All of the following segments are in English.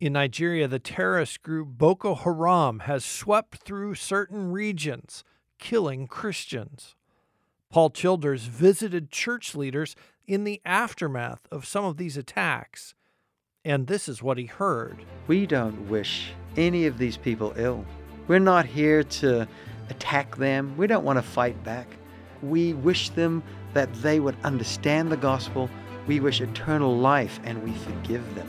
In Nigeria, the terrorist group Boko Haram has swept through certain regions, killing Christians. Paul Childers visited church leaders in the aftermath of some of these attacks, and this is what he heard. We don't wish any of these people ill. We're not here to attack them, we don't want to fight back. We wish them that they would understand the gospel. We wish eternal life and we forgive them.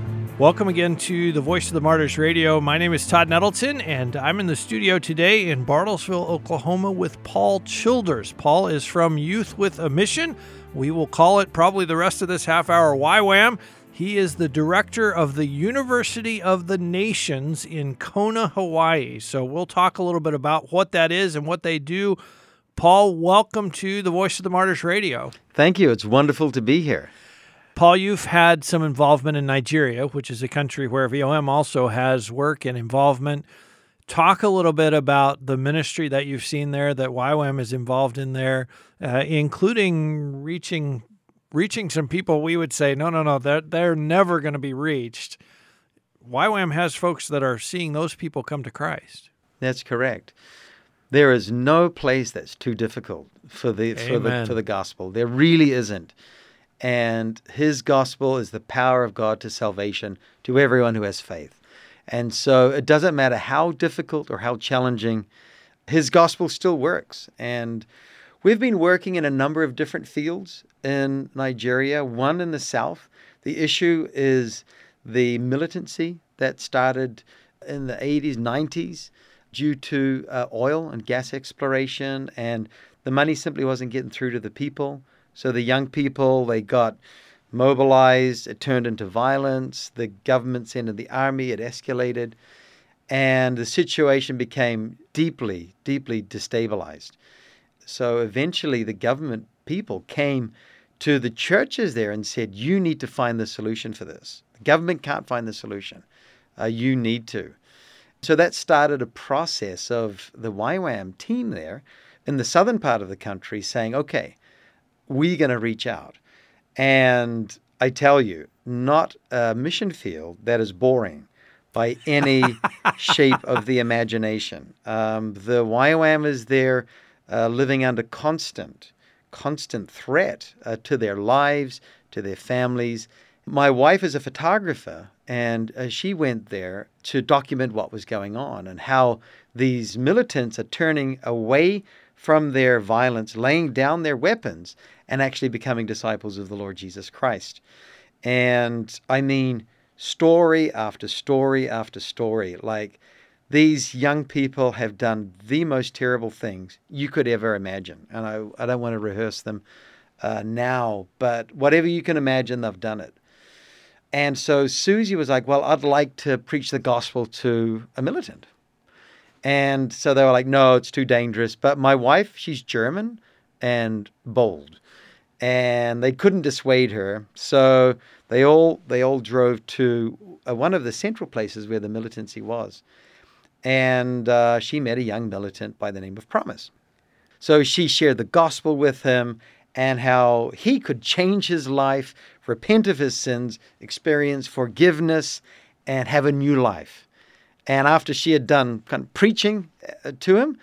Welcome again to the Voice of the Martyrs Radio. My name is Todd Nettleton, and I'm in the studio today in Bartlesville, Oklahoma, with Paul Childers. Paul is from Youth with a Mission. We will call it probably the rest of this half hour YWAM. He is the director of the University of the Nations in Kona, Hawaii. So we'll talk a little bit about what that is and what they do. Paul, welcome to the Voice of the Martyrs Radio. Thank you. It's wonderful to be here. Paul, you've had some involvement in Nigeria, which is a country where VOM also has work and involvement. Talk a little bit about the ministry that you've seen there, that YWAM is involved in there, uh, including reaching reaching some people we would say, no, no, no, they're, they're never going to be reached. YWAM has folks that are seeing those people come to Christ. That's correct. There is no place that's too difficult for the for the for the gospel. There really isn't. And his gospel is the power of God to salvation to everyone who has faith. And so it doesn't matter how difficult or how challenging, his gospel still works. And we've been working in a number of different fields in Nigeria, one in the south. The issue is the militancy that started in the 80s, 90s due to uh, oil and gas exploration, and the money simply wasn't getting through to the people. So the young people, they got mobilized, it turned into violence, the government sent in the army, it escalated, and the situation became deeply, deeply destabilized. So eventually the government people came to the churches there and said, You need to find the solution for this. The government can't find the solution. Uh, you need to. So that started a process of the YWAM team there in the southern part of the country saying, okay, we're going to reach out. And I tell you, not a mission field that is boring by any shape of the imagination. Um, the YWAM is there uh, living under constant constant threat uh, to their lives, to their families. My wife is a photographer, and uh, she went there to document what was going on and how these militants are turning away from their violence, laying down their weapons, and actually becoming disciples of the Lord Jesus Christ. And I mean, story after story after story. Like, these young people have done the most terrible things you could ever imagine. And I, I don't want to rehearse them uh, now, but whatever you can imagine, they've done it. And so Susie was like, Well, I'd like to preach the gospel to a militant. And so they were like, No, it's too dangerous. But my wife, she's German and bold. And they couldn't dissuade her. So they all they all drove to uh, one of the central places where the militancy was and uh, she met a young militant by the name of Promise. So she shared the gospel with him and how he could change his life, repent of his sins, experience forgiveness, and have a new life. And after she had done kind of preaching uh, to him,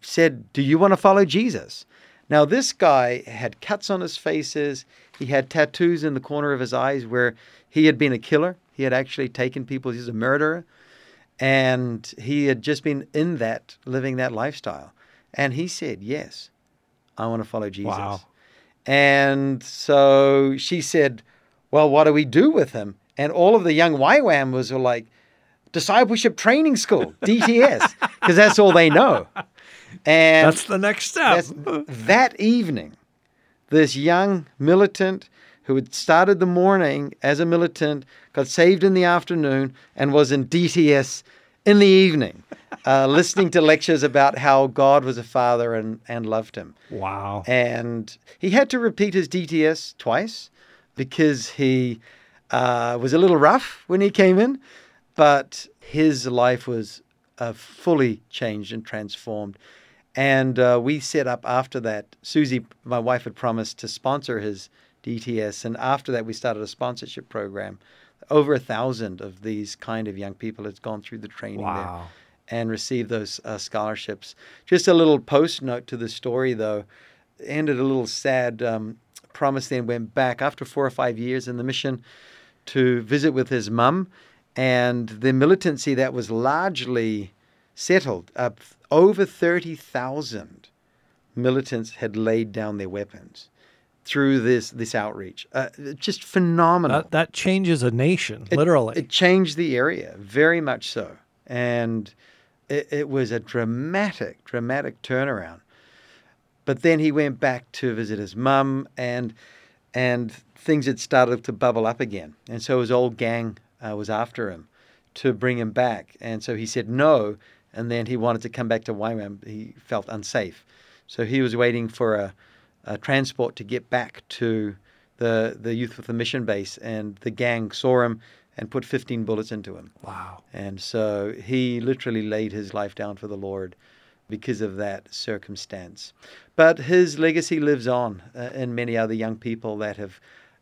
said, "Do you want to follow Jesus?" Now this guy had cuts on his faces. He had tattoos in the corner of his eyes where he had been a killer. He had actually taken people. He's a murderer. And he had just been in that, living that lifestyle. And he said, Yes, I want to follow Jesus. Wow. And so she said, Well, what do we do with him? And all of the young YWAMers were like, Discipleship Training School, DTS, because that's all they know. And that's the next step. that evening, this young militant who had started the morning as a militant, got saved in the afternoon, and was in DTS in the evening, uh, listening to lectures about how God was a father and, and loved him. Wow. And he had to repeat his DTS twice because he uh, was a little rough when he came in, but his life was uh, fully changed and transformed. And uh, we set up after that. Susie, my wife, had promised to sponsor his DTS. And after that, we started a sponsorship program. Over a thousand of these kind of young people had gone through the training wow. there and received those uh, scholarships. Just a little post note to the story, though, ended a little sad. Um, promise then went back after four or five years in the mission to visit with his mum and the militancy that was largely settled. Uh, over 30,000 militants had laid down their weapons through this this outreach. Uh, just phenomenal. That, that, changes a nation, it, literally. It changed the area very much so, and it, it, was a dramatic, dramatic turnaround. But then he went back to visit his mum, and and things had started to bubble up again, and so his old gang uh, was after him to bring him back. And so he said no. And then he wanted to come back to YWAM. He felt unsafe. So he was waiting for a, a transport to get back to the, the Youth with the Mission base. And the gang saw him and put 15 bullets into him. Wow. And so he literally laid his life down for the Lord because of that circumstance. But his legacy lives on uh, in many other young people that have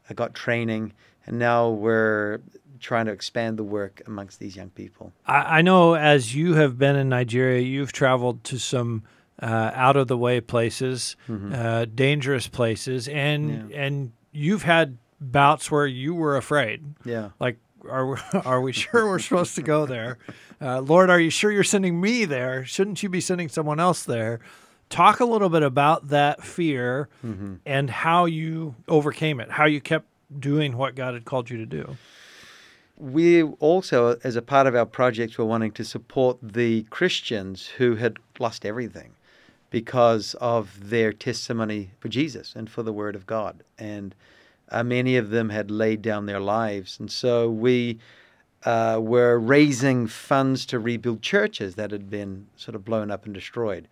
uh, got training. And now we're trying to expand the work amongst these young people. I, I know as you have been in Nigeria, you've traveled to some uh, out of the way places, mm-hmm. uh, dangerous places, and yeah. and you've had bouts where you were afraid. Yeah, like are we, are we sure we're supposed to go there? Uh, Lord, are you sure you're sending me there? Shouldn't you be sending someone else there? Talk a little bit about that fear mm-hmm. and how you overcame it, how you kept doing what God had called you to do we also, as a part of our project, were wanting to support the Christians who had lost everything because of their testimony for Jesus and for the Word of God. And uh, many of them had laid down their lives. And so we uh, were raising funds to rebuild churches that had been sort of blown up and destroyed.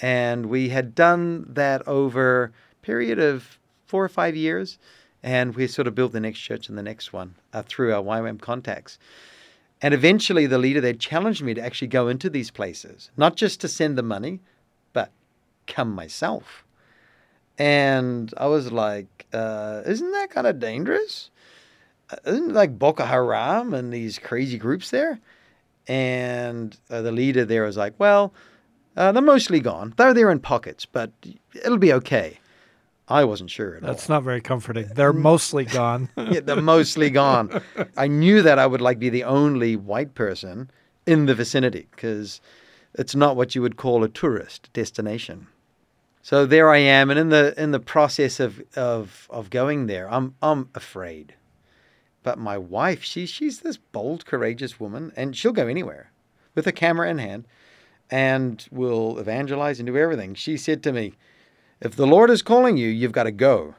And we had done that over a period of four or five years. And we sort of built the next church and the next one uh, through our YWAM contacts. And eventually, the leader there challenged me to actually go into these places, not just to send the money, but come myself. And I was like, uh, isn't that kind of dangerous? Uh, isn't like Boko Haram and these crazy groups there? And uh, the leader there was like, well, uh, they're mostly gone. They're in pockets, but it'll be okay. I wasn't sure at That's all. That's not very comforting. They're mostly gone. yeah, they're mostly gone. I knew that I would like be the only white person in the vicinity because it's not what you would call a tourist destination. So there I am, and in the in the process of of of going there, I'm I'm afraid. But my wife, she she's this bold, courageous woman, and she'll go anywhere with a camera in hand, and will evangelize and do everything. She said to me, if the Lord is calling you, you've got to go.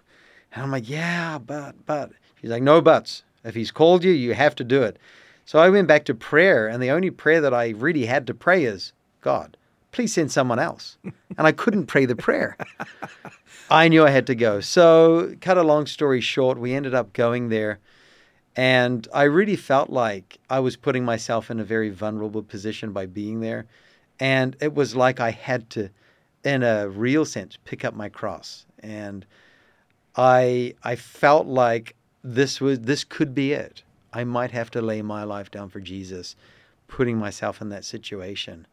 And I'm like, yeah, but, but. She's like, no buts. If he's called you, you have to do it. So I went back to prayer, and the only prayer that I really had to pray is, God, please send someone else. And I couldn't pray the prayer. I knew I had to go. So, cut a long story short, we ended up going there. And I really felt like I was putting myself in a very vulnerable position by being there. And it was like I had to in a real sense, pick up my cross. And I I felt like this was this could be it. I might have to lay my life down for Jesus, putting myself in that situation.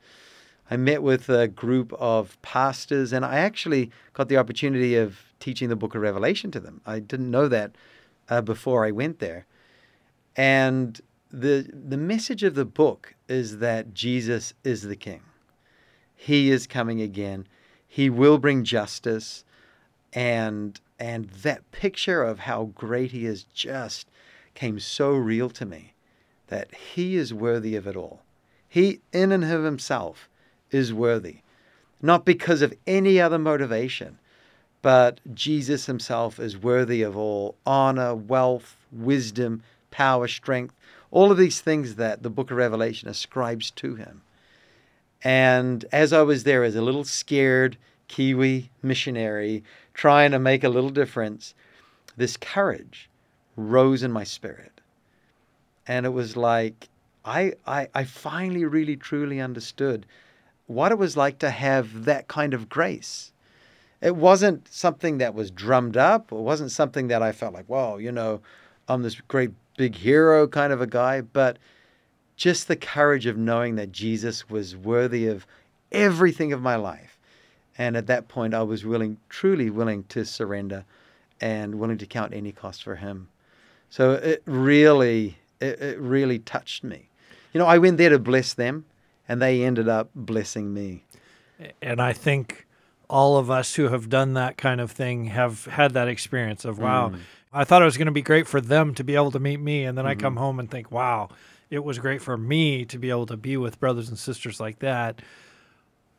I met with a group of pastors, and I actually got the opportunity of teaching the book of Revelation to them. I didn't know that uh, before I went there. And the, the message of the book is that Jesus is the King. He is coming again. He will bring justice and and that picture of how great he is just came so real to me that he is worthy of it all. He in and of himself is worthy, not because of any other motivation, but Jesus himself is worthy of all honor, wealth, wisdom, power, strength, all of these things that the book of Revelation ascribes to him. And as I was there as a little scared Kiwi missionary trying to make a little difference, this courage rose in my spirit. And it was like I, I, I finally really truly understood what it was like to have that kind of grace. It wasn't something that was drummed up. It wasn't something that I felt like, well, you know, I'm this great big hero kind of a guy, but just the courage of knowing that Jesus was worthy of everything of my life. And at that point, I was willing, truly willing to surrender and willing to count any cost for him. So it really, it, it really touched me. You know, I went there to bless them, and they ended up blessing me. And I think all of us who have done that kind of thing have had that experience of, wow, mm. I thought it was going to be great for them to be able to meet me. And then mm-hmm. I come mm-hmm. home and think, wow, it was great for me to be able to be with brothers and sisters like that.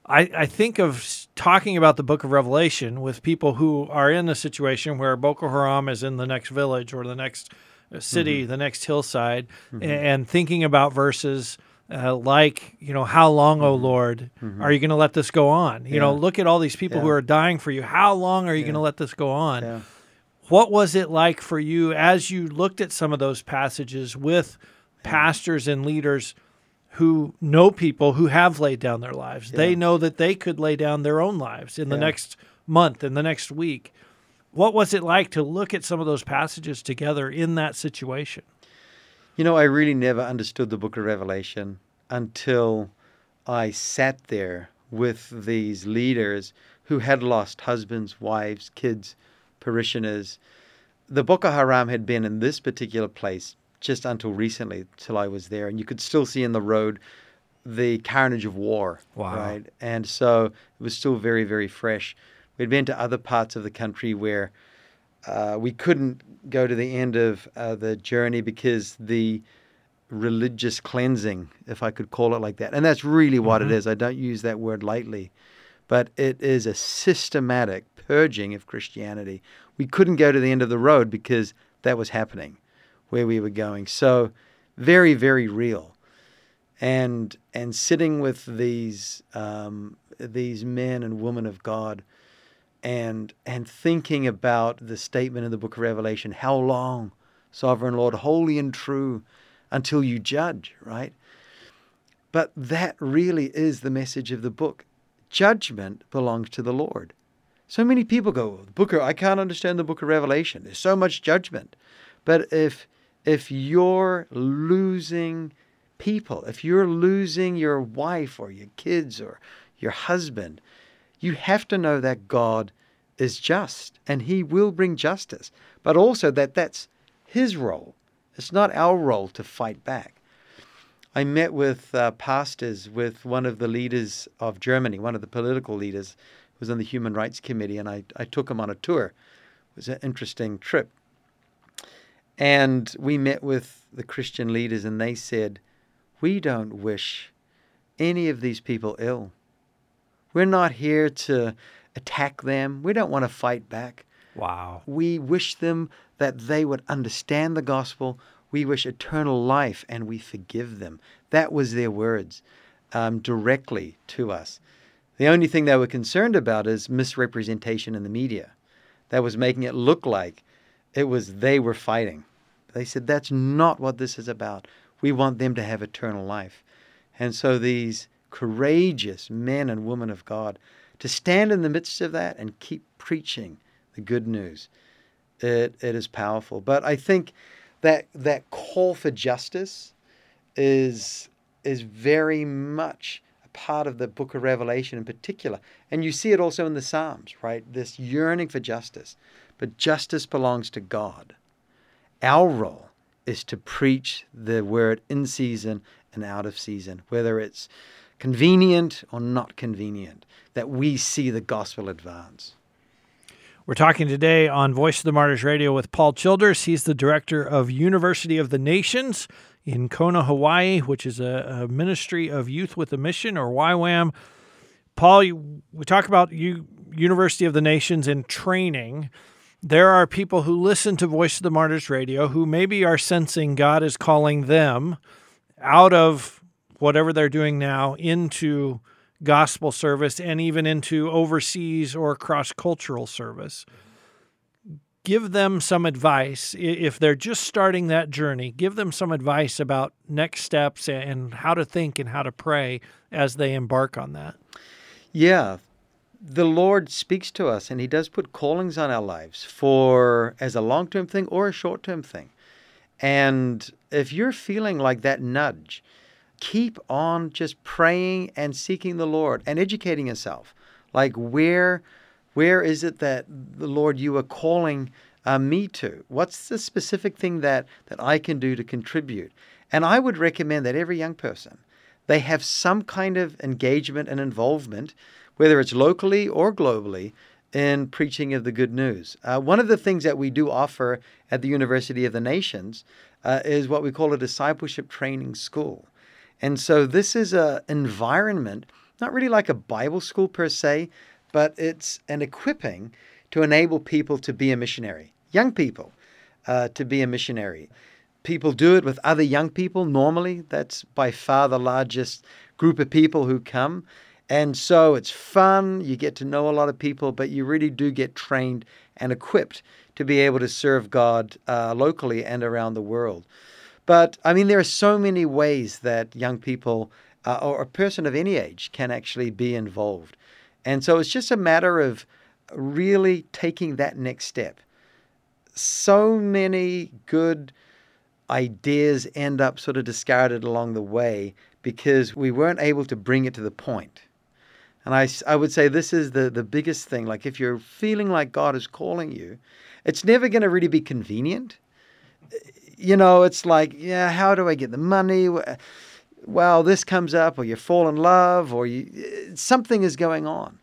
I, I think of talking about the book of Revelation with people who are in a situation where Boko Haram is in the next village or the next uh, city, mm-hmm. the next hillside, mm-hmm. and thinking about verses uh, like, you know, how long, mm-hmm. O Lord, mm-hmm. are you going to let this go on? You yeah. know, look at all these people yeah. who are dying for you. How long are you yeah. going to let this go on? What was it like for you as you looked at some of those passages with pastors and leaders? who know people who have laid down their lives. Yeah. They know that they could lay down their own lives in the yeah. next month, in the next week. What was it like to look at some of those passages together in that situation? You know, I really never understood the book of Revelation until I sat there with these leaders who had lost husbands, wives, kids, parishioners. The Boko Haram had been in this particular place just until recently, till I was there, and you could still see in the road the carnage of war. Wow. Right, and so it was still very, very fresh. We'd been to other parts of the country where uh, we couldn't go to the end of uh, the journey because the religious cleansing, if I could call it like that, and that's really what mm-hmm. it is. I don't use that word lightly, but it is a systematic purging of Christianity. We couldn't go to the end of the road because that was happening where we were going. So very, very real. And and sitting with these um, these men and women of God and and thinking about the statement in the book of Revelation, how long, sovereign Lord, holy and true, until you judge, right? But that really is the message of the book. Judgment belongs to the Lord. So many people go, Booker, I can't understand the book of Revelation. There's so much judgment. But if if you're losing people, if you're losing your wife or your kids or your husband, you have to know that God is just and he will bring justice, but also that that's his role. It's not our role to fight back. I met with uh, pastors, with one of the leaders of Germany, one of the political leaders, who was on the Human Rights Committee, and I, I took him on a tour. It was an interesting trip. And we met with the Christian leaders, and they said, We don't wish any of these people ill. We're not here to attack them. We don't want to fight back. Wow. We wish them that they would understand the gospel. We wish eternal life and we forgive them. That was their words um, directly to us. The only thing they were concerned about is misrepresentation in the media. That was making it look like it was they were fighting. They said that's not what this is about. We want them to have eternal life. And so these courageous men and women of God to stand in the midst of that and keep preaching the good news. It, it is powerful. But I think that that call for justice is is very much a part of the book of Revelation in particular. And you see it also in the Psalms, right? This yearning for justice. But justice belongs to God. Our role is to preach the word in season and out of season, whether it's convenient or not convenient, that we see the gospel advance. We're talking today on Voice of the Martyrs Radio with Paul Childers. He's the director of University of the Nations in Kona, Hawaii, which is a, a ministry of youth with a mission or YWAM. Paul, you, we talk about you University of the Nations in training, there are people who listen to Voice of the Martyrs radio who maybe are sensing God is calling them out of whatever they're doing now into gospel service and even into overseas or cross cultural service. Give them some advice if they're just starting that journey. Give them some advice about next steps and how to think and how to pray as they embark on that. Yeah, the Lord speaks to us and He does put callings on our lives for as a long term thing or a short term thing. And if you're feeling like that nudge, keep on just praying and seeking the Lord and educating yourself. Like where where is it that the Lord you are calling uh, me to? What's the specific thing that that I can do to contribute? And I would recommend that every young person they have some kind of engagement and involvement whether it's locally or globally, in preaching of the good news. Uh, one of the things that we do offer at the University of the Nations uh, is what we call a discipleship training school. And so this is an environment, not really like a Bible school per se, but it's an equipping to enable people to be a missionary, young people uh, to be a missionary. People do it with other young people normally. That's by far the largest group of people who come. And so it's fun, you get to know a lot of people, but you really do get trained and equipped to be able to serve God uh, locally and around the world. But I mean, there are so many ways that young people uh, or a person of any age can actually be involved. And so it's just a matter of really taking that next step. So many good ideas end up sort of discarded along the way because we weren't able to bring it to the point. And I, I would say this is the, the biggest thing. Like, if you're feeling like God is calling you, it's never going to really be convenient. Eh, you know, it's like, yeah, how do I get the money? Well, this comes up, or you fall in love, or you, eh, something is going on.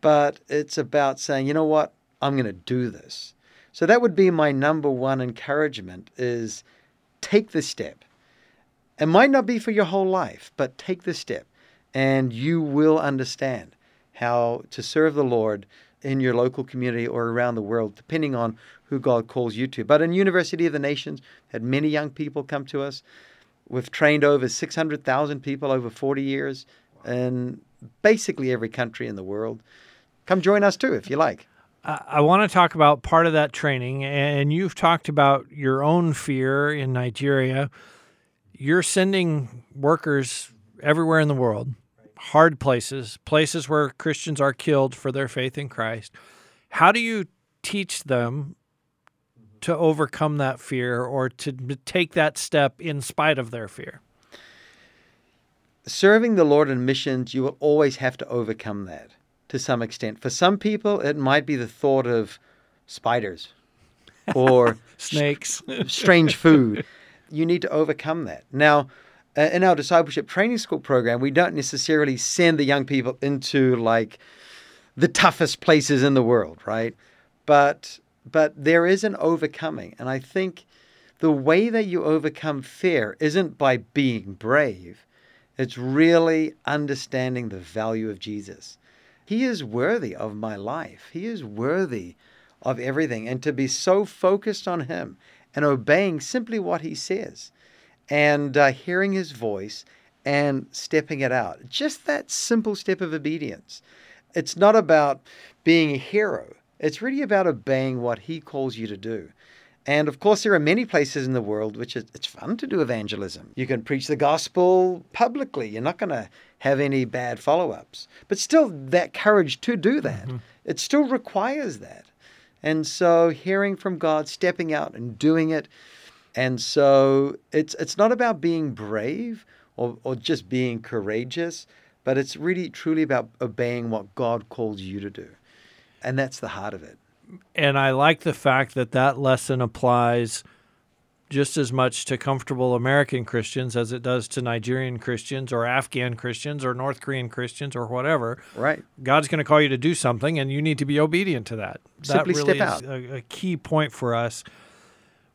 But it's about saying, you know what? I'm going to do this. So that would be my number one encouragement is take the step. It might not be for your whole life, but take the step and you will understand how to serve the Lord in your local community or around the world, depending on who God calls you to. But in University of the Nations, had many young people come to us. We've trained over 600,000 people over 40 years in basically every country in the world. Come join us too, if you like. I want to talk about part of that training, and you've talked about your own fear in Nigeria. You're sending workers everywhere in the world hard places, places where Christians are killed for their faith in Christ. How do you teach them to overcome that fear or to take that step in spite of their fear? Serving the Lord in missions, you will always have to overcome that to some extent. For some people, it might be the thought of spiders or snakes, strange food. You need to overcome that. Now, uh, in our discipleship training school program, we don't necessarily send the young people into like the toughest places in the world, right? But but there is an overcoming, and I think the way that you overcome fear isn't by being brave. It's really understanding the value of Jesus. He is worthy of my life. He is worthy of everything. And to be so focused on Him and obeying simply what He says and uh, hearing his voice and stepping it out. Just that simple step of obedience. It's not about being a hero, it's really about obeying what he calls you to do. And of course, there are many places in the world which it's fun to do evangelism. You can preach the gospel publicly. You're not going to have any bad follow ups. But still, that courage to do that, mm-hmm. it still requires that. And so, hearing from God, stepping out and doing it, and so it's it's not about being brave or, or just being courageous, but it's really truly about obeying what God calls you to do. And that's the heart of it. And I like the fact that that lesson applies just as much to comfortable American Christians as it does to Nigerian Christians or Afghan Christians or North Korean Christians or whatever. Right. God's going to call you to do something, and you need to be obedient to that. Simply that really step out. A, a key point for us.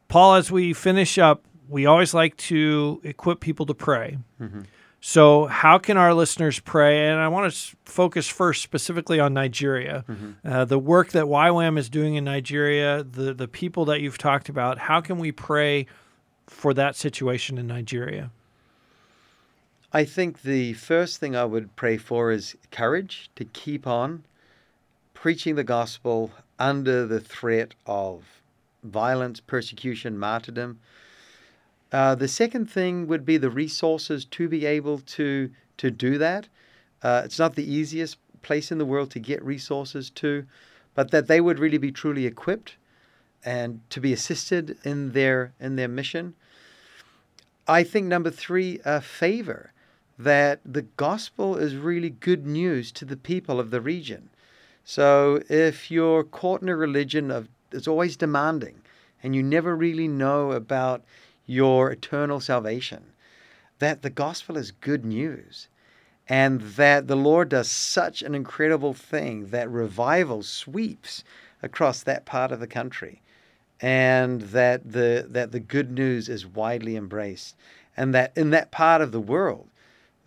Paul, as we finish up, we always like to equip people to pray. Mm-hmm. So, how can our listeners pray? And I want to focus first specifically on Nigeria, mm-hmm. uh, the work that YWAM is doing in Nigeria, the the people that you've talked about. How can we pray for that situation in Nigeria? I think the first thing I would pray for is courage to keep on preaching the gospel under the threat of violence, persecution, martyrdom. Uh, the second thing would be the resources to be able to to do that. Uh, it's not the easiest place in the world to get resources to, but that they would really be truly equipped and to be assisted in their in their mission. I think number three, uh, favor that the gospel is really good news to the people of the region. So if you're caught in a religion of it's always demanding, and you never really know about your eternal salvation, that the gospel is good news and that the Lord does such an incredible thing that revival sweeps across that part of the country and that the that the good news is widely embraced and that in that part of the world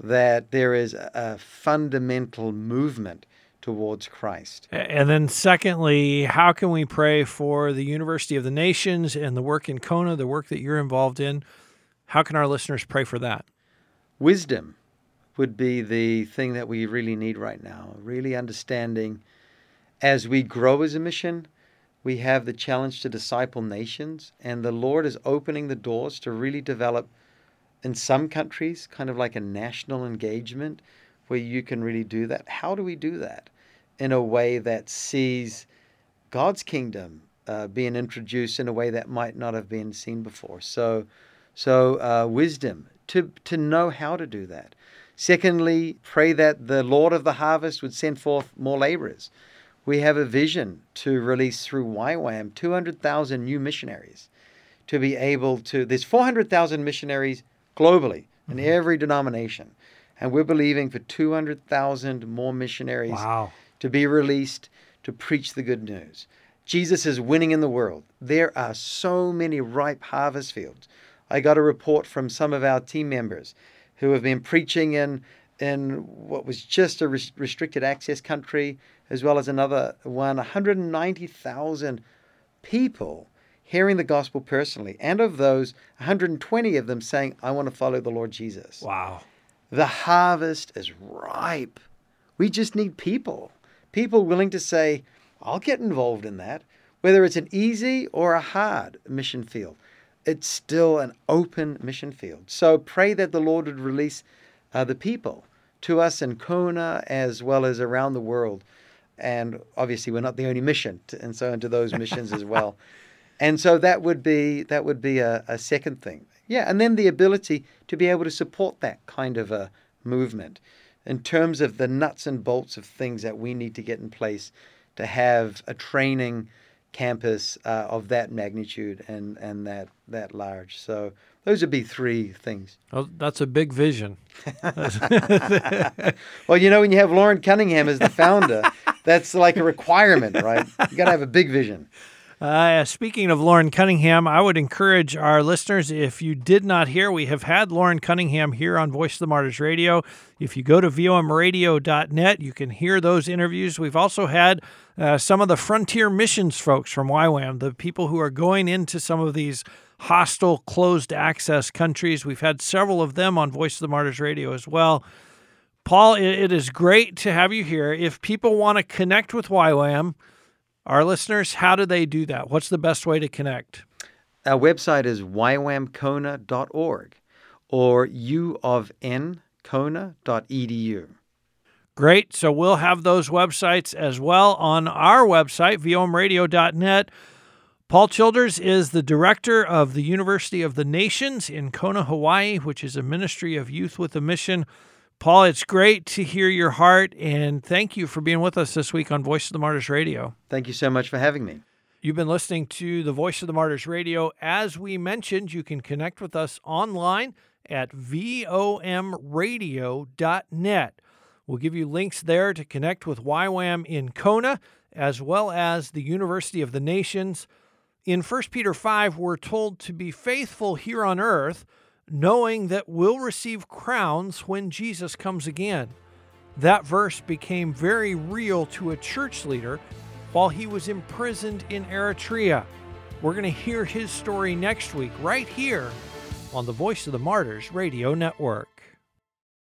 that there is a fundamental movement towards Christ. And then, secondly, how can we pray for the University of the Nations and the work in Kona, the work that you're involved in? How can our listeners pray for that? Wisdom would be the thing that we really need right now. Really understanding as we grow as a mission, we have the challenge to disciple nations, and the Lord is opening the doors to really develop, in some countries, kind of like a national engagement where you can really do that. How do we do that in a way that sees God's kingdom uh, being introduced in a way that might not have been seen before? So, so uh, wisdom to to know how to do that. Secondly, pray that the Lord of the harvest would send forth more laborers. We have a vision to release through YWAM 200,000 new missionaries to be able to. There's 400,000 missionaries globally in mm-hmm. every denomination and we're believing for 200,000 more missionaries wow. To be released to preach the good news. Jesus is winning in the world. There are so many ripe harvest fields. I got a report from some of our team members who have been preaching in in what was just a restricted access country, as well as another one, 190,000 people hearing the gospel personally, and of those, 120 of them saying, "I want to follow the Lord Jesus." Wow. The harvest is ripe. We just need people. People willing to say, I'll get involved in that. Whether it's an easy or a hard mission field, it's still an open mission field. So pray that the Lord would release uh, the people to us in Kona as well as around the world. And obviously, we're not the only mission, to, and so into those missions as well. And so that would be that would be a, a second thing. Yeah, and then the ability to be able to support that kind of a movement in terms of the nuts and bolts of things that we need to get in place to have a training campus uh, of that magnitude and, and that, that large. So those would be three things. Oh, that's a big vision. well, you know, when you have Loren Cunningham as the founder, that's like a requirement, right? You got to have a big vision. Uh, speaking of Loren Cunningham, I would encourage our listeners, if you did not hear, we have had Loren Cunningham here on Voice of the Martyrs Radio. If you go to vomradio.net, you can hear those interviews. We've also had uh, some of the frontier missions folks from YWAM, the people who are going into some of these hostile, closed access countries. We've had several of them on Voice of the Martyrs Radio as well. Paul, it is great to have you here. If people want to connect with YWAM, our listeners, how do they do that? What's the best way to connect? Our website is ywamkona.org or uofnkona.edu. Great. So we'll have those websites as well on our website, vomradio.net. Paul Childers is the director of the University of the Nations in Kona, Hawaii, which is a ministry of youth with a mission. Paul, it's great to hear your heart, and thank you for being with us this week on Voice of the Martyrs Radio. Thank you so much for having me. You've been listening to the Voice of the Martyrs Radio. As we mentioned, you can connect with us online at vomradio.net. We'll give you links there to connect with YWAM in Kona, as well as the University of the Nations. In 1 Peter 5, we're told to be faithful here on earth knowing that we'll receive crowns when Jesus comes again. That verse became very real to a church leader while he was imprisoned in Eritrea. We're going to hear his story next week, right here on the Voice of the Martyrs Radio Network.